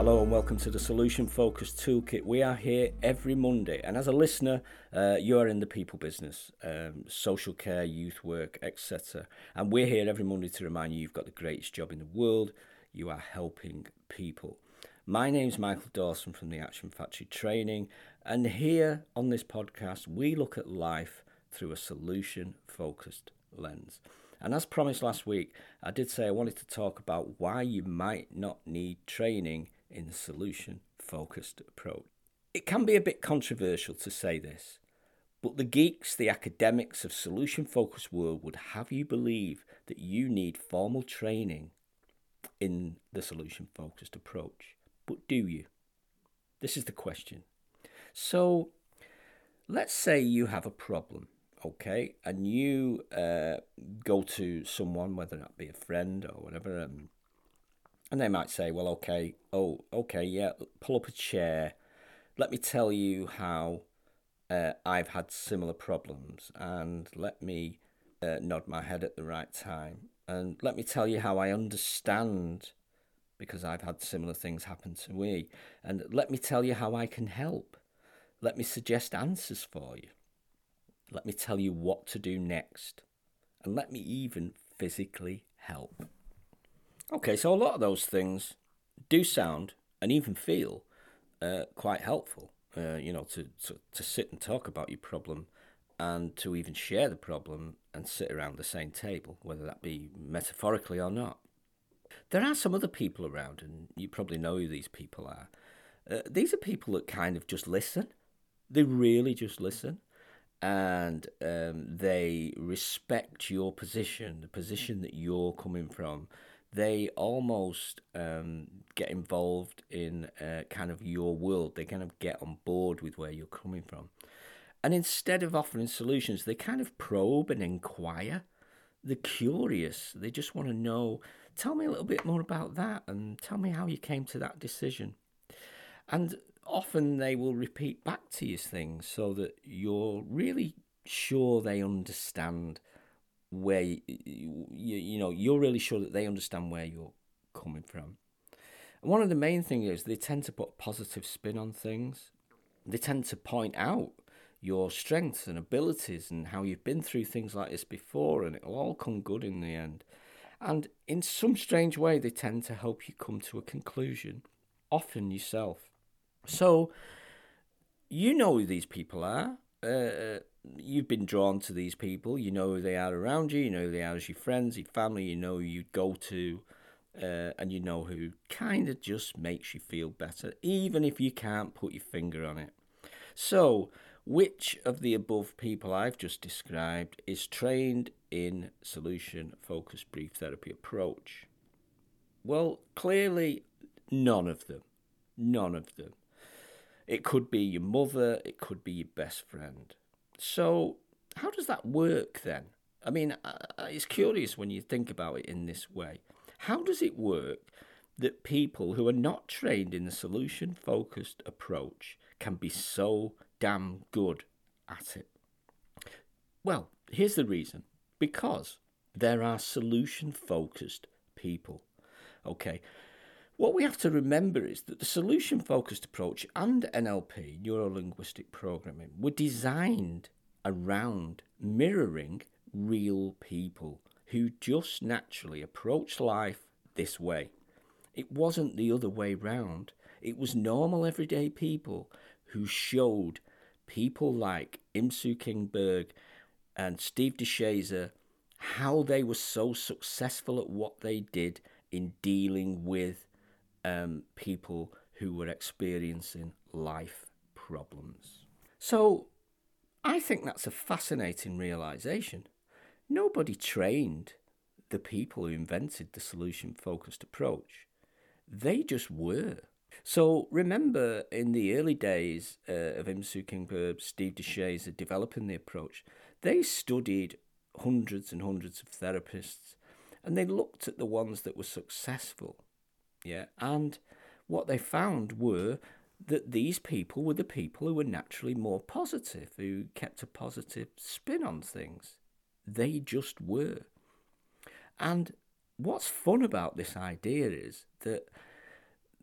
Hello and welcome to the Solution Focused Toolkit. We are here every Monday, and as a listener, uh, you are in the people business, um, social care, youth work, etc. And we're here every Monday to remind you you've got the greatest job in the world. You are helping people. My name's Michael Dawson from the Action Factory Training, and here on this podcast, we look at life through a solution focused lens. And as promised last week, I did say I wanted to talk about why you might not need training in solution focused approach. It can be a bit controversial to say this, but the geeks, the academics of solution focused world would have you believe that you need formal training in the solution focused approach. But do you? This is the question. So let's say you have a problem, okay, and you uh, go to someone, whether that be a friend or whatever, um, and they might say, well, okay, oh, okay, yeah, pull up a chair. Let me tell you how uh, I've had similar problems, and let me uh, nod my head at the right time, and let me tell you how I understand because I've had similar things happen to me, and let me tell you how I can help. Let me suggest answers for you. Let me tell you what to do next, and let me even physically help. Okay, so a lot of those things do sound and even feel uh, quite helpful. Uh, you know, to, to to sit and talk about your problem, and to even share the problem and sit around the same table, whether that be metaphorically or not. There are some other people around, and you probably know who these people are. Uh, these are people that kind of just listen. They really just listen, and um, they respect your position, the position that you're coming from they almost um, get involved in uh, kind of your world. They kind of get on board with where you're coming from. And instead of offering solutions, they kind of probe and inquire. They're curious. They just want to know tell me a little bit more about that and tell me how you came to that decision. And often they will repeat back to you things so that you're really sure they understand where you, you, you know you're really sure that they understand where you're coming from. And one of the main things is they tend to put a positive spin on things. They tend to point out your strengths and abilities and how you've been through things like this before, and it'll all come good in the end. And in some strange way, they tend to help you come to a conclusion, often yourself. So, you know who these people are. Uh, you've been drawn to these people. You know who they are around you. You know they are as your friends, your family. You know you go to, uh, and you know who kind of just makes you feel better, even if you can't put your finger on it. So, which of the above people I've just described is trained in solution focused brief therapy approach? Well, clearly, none of them. None of them. It could be your mother, it could be your best friend. So, how does that work then? I mean, it's curious when you think about it in this way. How does it work that people who are not trained in the solution focused approach can be so damn good at it? Well, here's the reason because there are solution focused people. Okay, what we have to remember is that the solution focused approach and NLP, neuro linguistic programming, were designed around mirroring real people who just naturally approach life this way. It wasn't the other way round. It was normal everyday people who showed people like Insoo Kim and Steve de Shazer how they were so successful at what they did in dealing with um, people who were experiencing life problems. So I think that's a fascinating realization. Nobody trained the people who invented the solution focused approach, they just were. So remember, in the early days uh, of Insoo Kim Berg, Steve de Shazer developing the approach, they studied hundreds and hundreds of therapists and they looked at the ones that were successful yeah, and what they found were that these people were the people who were naturally more positive, who kept a positive spin on things. They just were. And what's fun about this idea is that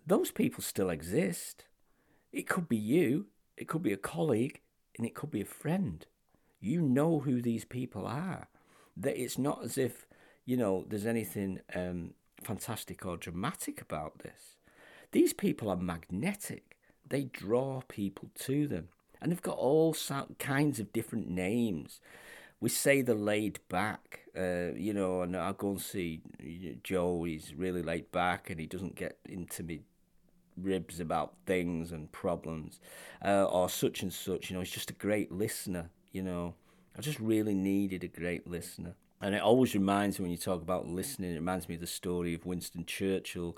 those people still exist. It could be you, it could be a colleague, and it could be a friend. You know who these people are. That it's not as if you know there's anything um, fantastic or dramatic about this. These people are magnetic. They draw people to them, and they've got all kinds of different names. We say they're laid back, uh, you know, and I go and see Joe. He's really laid back, and he doesn't get into me ribs about things and problems, uh, or such and such. You know, he's just a great listener. You know, I just really needed a great listener. And it always reminds me when you talk about listening, it reminds me of the story of Winston Churchill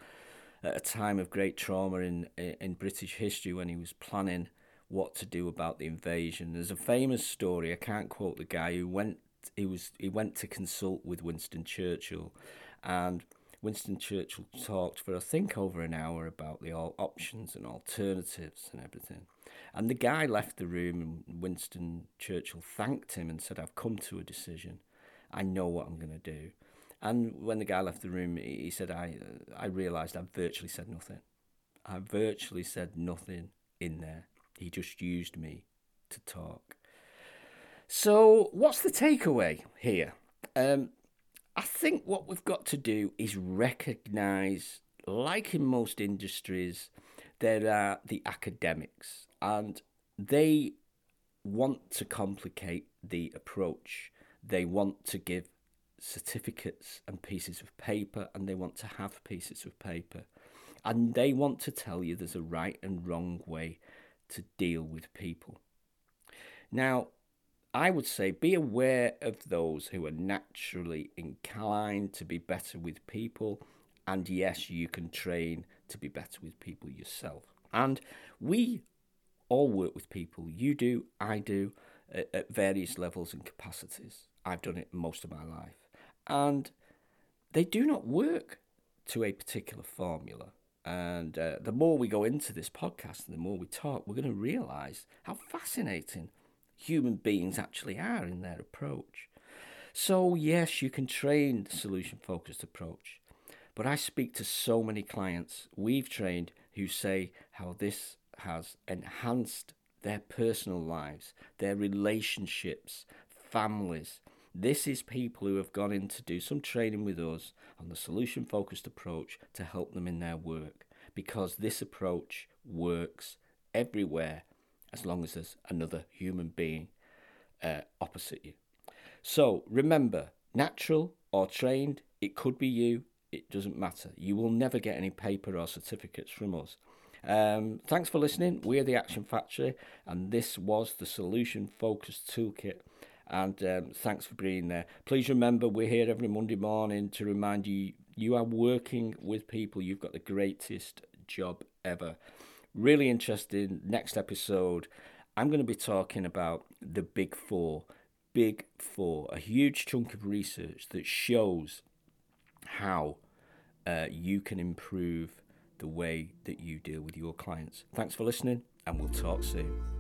at a time of great trauma in in British history when he was planning what to do about the invasion. There's a famous story, I can't quote the guy who went he was he went to consult with Winston Churchill and Winston Churchill talked for I think over an hour about the all options and alternatives and everything. And the guy left the room and Winston Churchill thanked him and said, I've come to a decision. I know what I'm going to do. And when the guy left the room, he said, I, I realised I virtually said nothing. I virtually said nothing in there. He just used me to talk. So, what's the takeaway here? Um, I think what we've got to do is recognise, like in most industries, there are the academics, and they want to complicate the approach. They want to give certificates and pieces of paper, and they want to have pieces of paper. And they want to tell you there's a right and wrong way to deal with people. Now, I would say be aware of those who are naturally inclined to be better with people. And yes, you can train to be better with people yourself. And we all work with people. You do, I do, at, various levels and capacities. I've done it most of my life. And they do not work to a particular formula. And uh, the more we go into this podcast and the more we talk, we're going to realize how fascinating human beings actually are in their approach. So, yes, you can train the solution focused approach, but I speak to so many clients we've trained who say how this has enhanced their personal lives, their relationships, families. This is people who have gone in to do some training with us on the solution focused approach to help them in their work because this approach works everywhere as long as there's another human being uh, opposite you. So remember, natural or trained, it could be you, it doesn't matter. You will never get any paper or certificates from us. Um, thanks for listening. We're the Action Factory, and this was the Solution Focused Toolkit. And um, thanks for being there. Please remember, we're here every Monday morning to remind you you are working with people. You've got the greatest job ever. Really interesting. Next episode, I'm going to be talking about the Big Four. Big Four, a huge chunk of research that shows how uh, you can improve the way that you deal with your clients. Thanks for listening, and we'll talk soon.